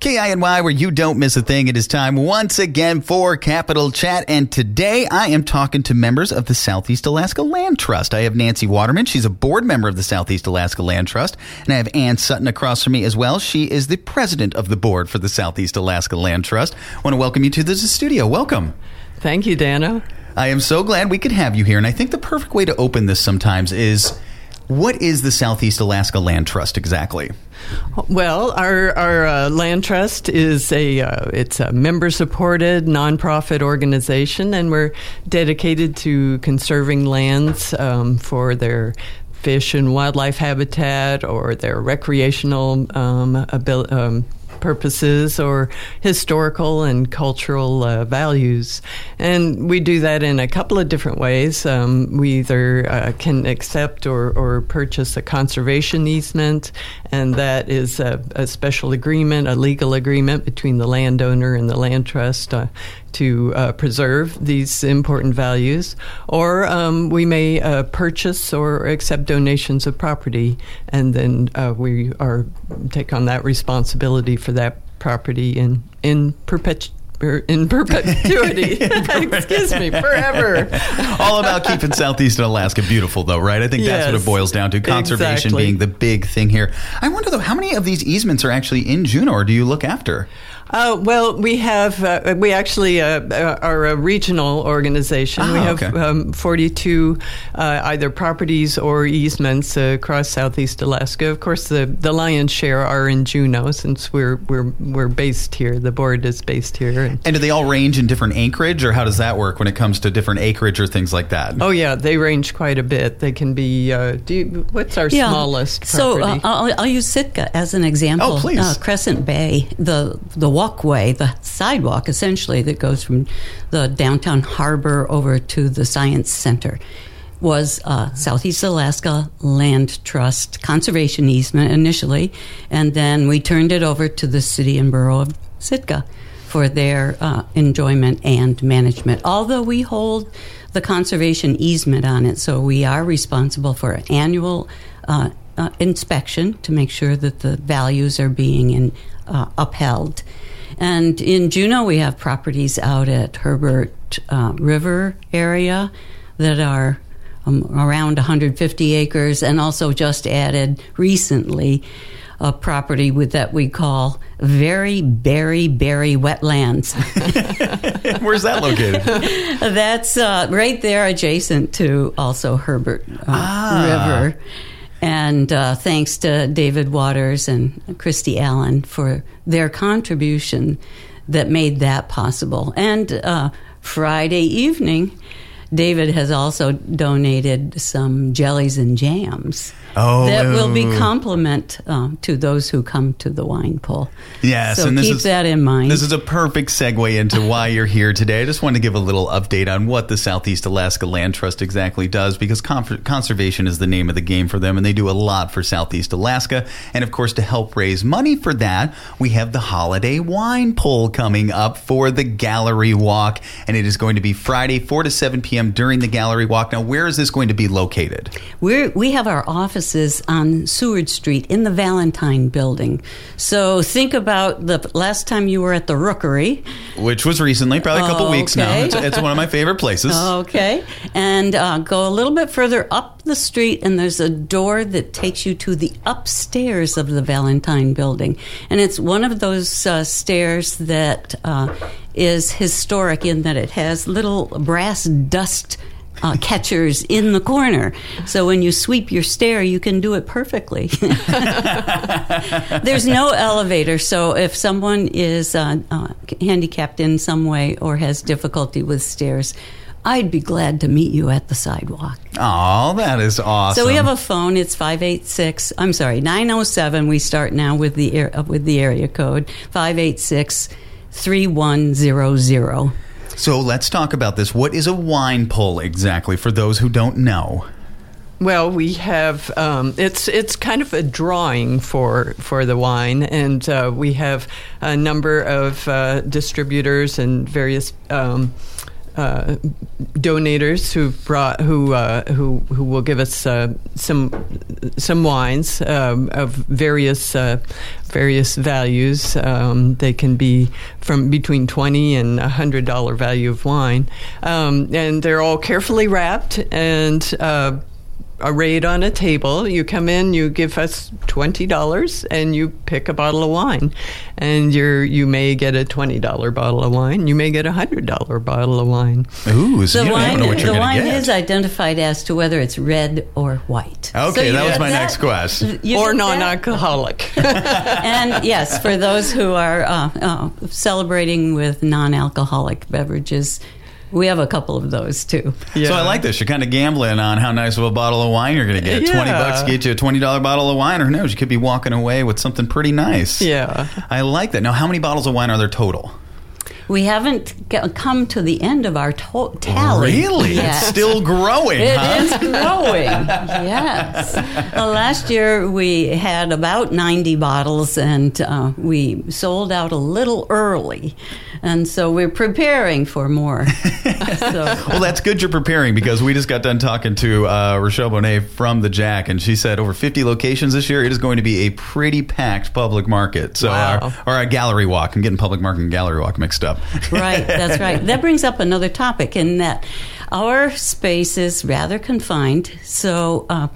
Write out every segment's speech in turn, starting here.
KINY, where you don't miss a thing. It is time once again for Capital Chat. And today I am talking to members of the Southeast Alaska Land Trust. I have Nancy Waterman. She's a board member of the Southeast Alaska Land Trust. And I have Ann Sutton across from me as well. She is the president of the board for the Southeast Alaska Land Trust. I want to welcome you to the studio. Welcome. Thank you, Dana. I am so glad we could have you here. And I think the perfect way to open this sometimes is what is the Southeast Alaska Land Trust exactly? Well, our our uh, land trust is a uh, it's a member supported nonprofit organization, and we're dedicated to conserving lands um, for their fish and wildlife habitat or their recreational um, um, purposes or historical and cultural uh, values. And we do that in a couple of different ways. Um, we either uh, can accept or, or purchase a conservation easement, and that is a, a, special agreement, a legal agreement between the landowner and the land trust uh, to uh, preserve these important values, or um, we may uh, purchase or accept donations of property, and then uh, we are take on that responsibility for that property in in er, perpetuity in perpetuity. Excuse me, forever. All about keeping southeastern Alaska beautiful, though, right? I think that's yes, what it boils down to. Conservation exactly. being the big thing here. I wonder, though, how many of these easements are actually in Juneau, or do you look after? Uh, well, we have uh, we actually uh, uh are a regional organization. Oh, we have okay. um, 42 uh, either properties or easements across Southeast Alaska. Of course, the, the lion's share are in Juneau since we're we're we're based here. The board is based here. And, and do they all range in different acreage, or how does that work when it comes to different acreage or things like that? Oh yeah, they range quite a bit. They can be. Uh, you, what's our yeah. smallest? So I'll, I'll, use Sitka as an example. Oh please, Crescent Bay, the the walkway, the sidewalk essentially that goes from the downtown harbor over to the science center was uh, Southeast Alaska Land Trust conservation easement initially, and then we turned it over to the city and borough of Sitka for their uh, enjoyment and management. Although we hold the conservation easement on it, so we are responsible for annual uh, uh, inspection to make sure that the values are being in, uh, upheld. And in Juneau, we have properties out at Herbert uh, River area that are um, around 150 acres, and also just added recently a property with that we call very berry berry wetlands. Where's that located? That's uh, right there, adjacent to also Herbert uh, ah. River. And uh, thanks to David Waters and Christy Allen for their contribution that made that possible. And uh, Friday evening, David has also donated some jellies and jams oh, that will be compliment um, to those who come to the wine pull. Yes, so and this keep is, that in mind. This is a perfect segue into why you're here today. I just want to give a little update on what the Southeast Alaska Land Trust exactly does, because conservation is the name of the game for them, and they do a lot for Southeast Alaska. And of course, to help raise money for that, we have the holiday wine pull coming up for the Gallery Walk, and it is going to be Friday, 4 to 7 p.m p.m. during the gallery walk. Now, where is this going to be located? We're, we have our offices on Seward Street in the Valentine building. So think about the last time you were at the Rookery, which was recently, probably a couple oh, weeks now. It's, it's, one of my favorite places. okay. And uh, go a little bit further up the street, and there's a door that takes you to the upstairs of the Valentine building. And it's one of those uh, stairs that uh, is historic in that it has little brass dust uh, catchers in the corner. So when you sweep your stair, you can do it perfectly. There's no elevator, so if someone is uh, uh, handicapped in some way or has difficulty with stairs, I'd be glad to meet you at the sidewalk. Oh, that is awesome. So we have a phone. It's 586. I'm sorry, 907. We start now with the with the area code 586 3100. So let's talk about this. What is a wine pull exactly for those who don't know? Well, we have um, it's it's kind of a drawing for for the wine, and uh, we have a number of uh, distributors and various. Um, uh, donators who brought who uh, who who will give us uh, some some wines um, of various uh, various values. Um, they can be from between twenty and a hundred dollar value of wine, um, and they're all carefully wrapped and uh, arrayed on a table. You come in, you give us twenty dollars, and you pick a bottle of wine. And you're you may get a twenty dollar bottle of wine. You may get a hundred dollar bottle of wine. Ooh, so the you wine, don't know what you're the wine get. is identified as to whether it's red or white. Okay, So that was get my next question. You or non-alcoholic. and yes, for those who are uh, uh, celebrating with non-alcoholic beverages, we have a couple of those too. Yeah. So I like this. You're kind of gambling on how nice of a bottle of wine you're going to get. Yeah. Twenty bucks get you a twenty dollar bottle of wine, or who knows? You could be walking away with something pretty nice. Yeah. I like that. Now, how many bottles of wine are there total? We haven't g- come to the end of our to- tally. Really? yet. It's still growing, It huh? is growing. yes. Uh, last year we had about 90 bottles and uh, we sold out a little early. And so we're preparing for more. so, Well, that's good you're preparing because we just got done talking to uh, Rochelle Bonet from the Jack, and she said over 50 locations this year. It is going to be a pretty packed public market. So, Wow. our, or a gallery walk. I'm getting public market and gallery walk mixed up. right, that's right. That brings up another topic in that our space is rather confined. So, uh,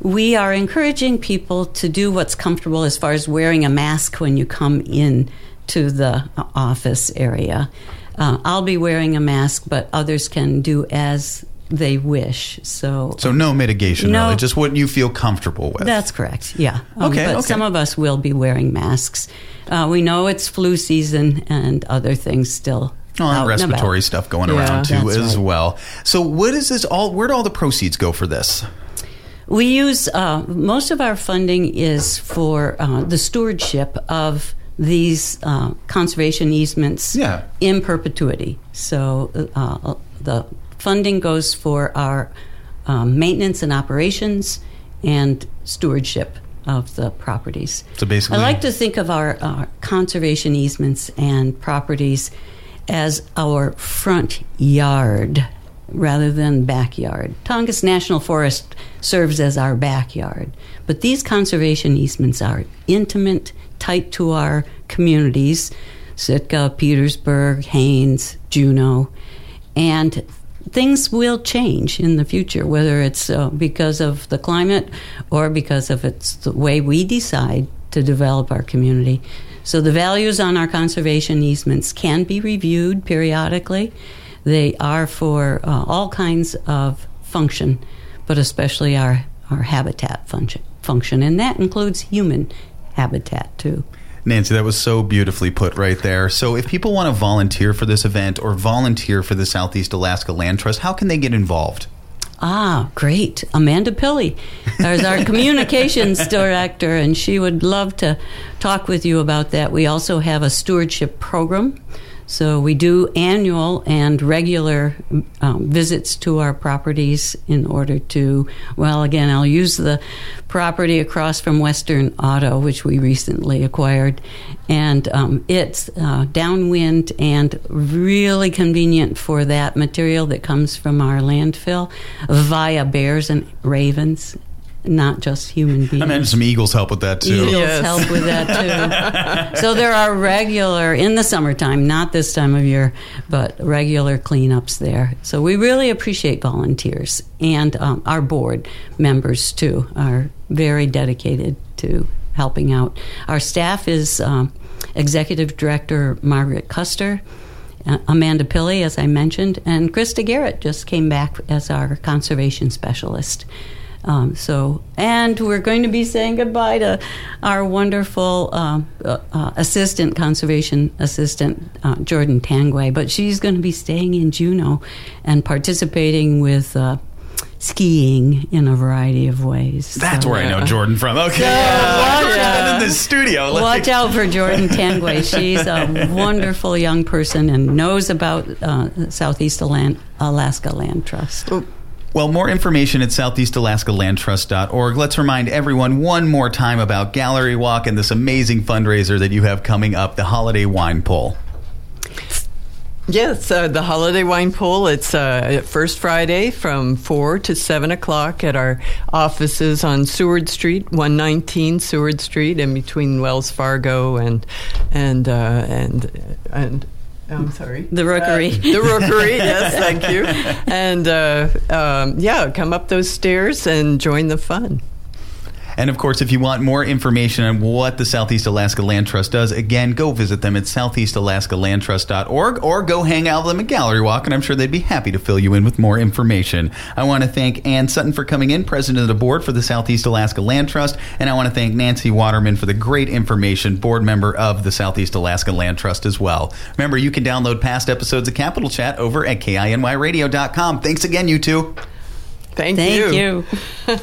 we are encouraging people to do what's comfortable as far as wearing a mask when you come in to the office area. Uh, I'll be wearing a mask, but others can do as they wish. So, So, no mitigation, No. really. Just what you feel comfortable with. that's correct. Yeah. Um, Okay, But okay. some of us will be wearing masks. Uh, we know it's flu season and other things still. Oh, out and and respiratory stuff going Yeah. around too as right. well. So, what is this all? Where do all the proceeds go for this? We use uh, most of our funding is for uh, the stewardship of these uh, conservation easements Yeah. in perpetuity. So uh, the funding goes for our um, maintenance and operations and stewardship of the properties. So basically- I like to think of our, our conservation easements and properties as our front yard rather than backyard. Tongass National Forest serves as our backyard, but these conservation easements are intimate, tight to our communities Sitka, Petersburg, Haines, Juneau, and things will change in the future, whether it's uh, because of the climate or because of it's the way we decide to develop our community. So the values on our conservation easements can be reviewed periodically. They are for uh, all kinds of function, but especially our, our habitat function, function, and that includes human habitat too. Nancy, that was so beautifully put right there. So, if people want to volunteer for this event or volunteer for the Southeast Alaska Land Trust, how can they get involved? Ah, great. Amanda Pilley is our communications director, and she would love to talk with you about that. We also have a stewardship program. So we do annual and regular um, visits to our properties in order to, well, again, I'll use the property across from Western Auto, which we recently acquired. And um, it's uh, downwind and really convenient for that material that comes from our landfill via bears and ravens, not just human beings. I imagine some eagles help with that too. Eagles Yes. help with that too. so there are regular in the summertime, not this time of year, but regular cleanups there. So we really appreciate volunteers and um, our board members too are very dedicated to helping out. Our staff is um, Executive Director Margaret Custer. uh, Amanda Pilley, as I mentioned, and Krista Garrett just came back as our conservation specialist. Um, so, and we're going to be saying goodbye to our wonderful um, uh, uh, assistant, conservation assistant, uh, Jordan Tangway, but she's going to be staying in Juneau and participating with uh, skiing in a variety of ways. That's So, where I know Jordan from. Okay. So, Yeah. watch Jordan out. in the studio. Like- Watch out for Jordan Tangway. She's a wonderful young person and knows about uh, Southeast Alan- Alaska Land Trust. Well, more information at southeastalaskalandtrust.org. Let's remind everyone one more time about Gallery Walk and this amazing fundraiser that you have coming up, the Holiday Wine Pull. Yes, uh, the holiday wine pool. It's uh, first Friday from four to seven o'clock at our offices on Seward Street, one nineteen Seward Street, in between Wells Fargo and and uh, and and. I'm sorry. The Rookery. Uh, the Rookery, yes, thank you. And uh, um, yeah, come up those stairs and join the fun. And of course, if you want more information on what the Southeast Alaska Land Trust does, again, go visit them at southeastalaskalandtrust.org or go hang out with them at Gallery Walk, and I'm sure they'd be happy to fill you in with more information. I want to thank Ann Sutton for coming in, president of the board for the Southeast Alaska Land Trust, and I want to thank Nancy Waterman for the great information, board member of the Southeast Alaska Land Trust as well. Remember, you can download past episodes of Capital Chat over at kinyradio.com. Thanks again, you two. Thank, Thank you. you.